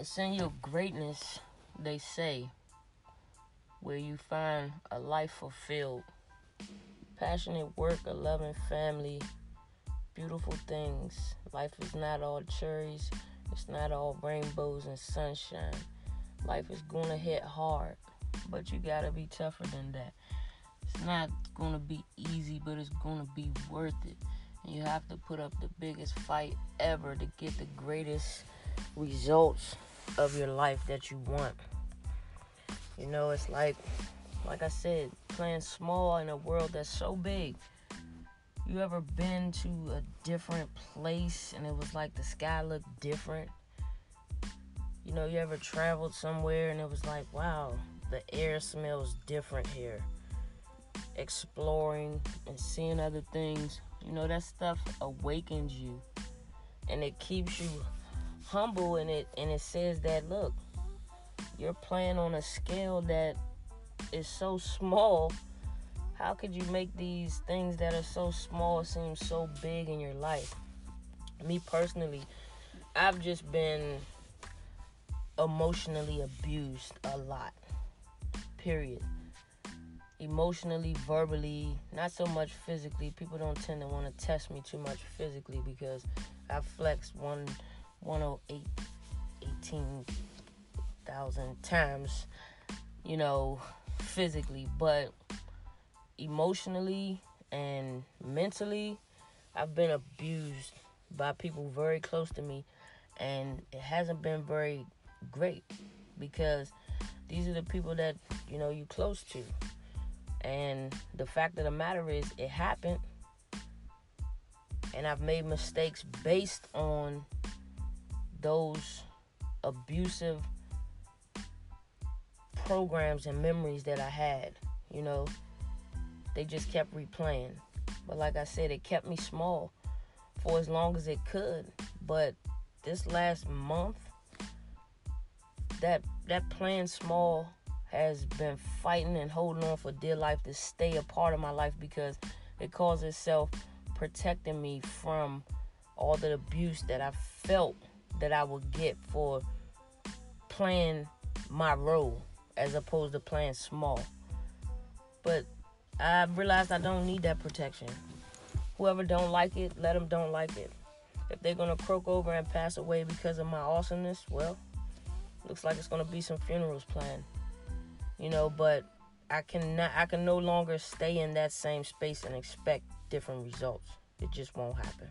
In your greatness, they say, where you find a life fulfilled. Passionate work, a loving family, beautiful things. Life is not all cherries, it's not all rainbows and sunshine. Life is gonna hit hard, but you gotta be tougher than that. It's not gonna be easy, but it's gonna be worth it. And you have to put up the biggest fight ever to get the greatest results of your life that you want. You know, it's like, like I said, playing small in a world that's so big. You ever been to a different place and it was like the sky looked different? You know, you ever traveled somewhere and it was like, wow, the air smells different here. Exploring and seeing other things, you know, that stuff awakens you and it keeps you humble and it and it says that look, you're playing on a scale that is so small. How could you make these things that are so small seem so big in your life? Me personally, I've just been emotionally abused a lot. Period. Emotionally, verbally, not so much physically. People don't tend to want to test me too much physically because I flexed one 108 18,000 times, you know, physically, but emotionally and mentally, I've been abused by people very close to me, and it hasn't been very great because these are the people that you know you close to. And the fact of the matter is, it happened, and I've made mistakes based on those abusive programs and memories that I had, you know, they just kept replaying. But like I said, it kept me small for as long as it could. But this last month, that that playing small has been fighting and holding on for dear life to stay a part of my life because it calls itself protecting me from all the abuse that I felt that I would get for playing my role as opposed to playing small. But I realized I don't need that protection. Whoever don't like it, let them don't like it. If they're gonna croak over and pass away because of my awesomeness, well, looks like it's gonna be some funerals planned. You know, but I cannot I can no longer stay in that same space and expect different results. It just won't happen.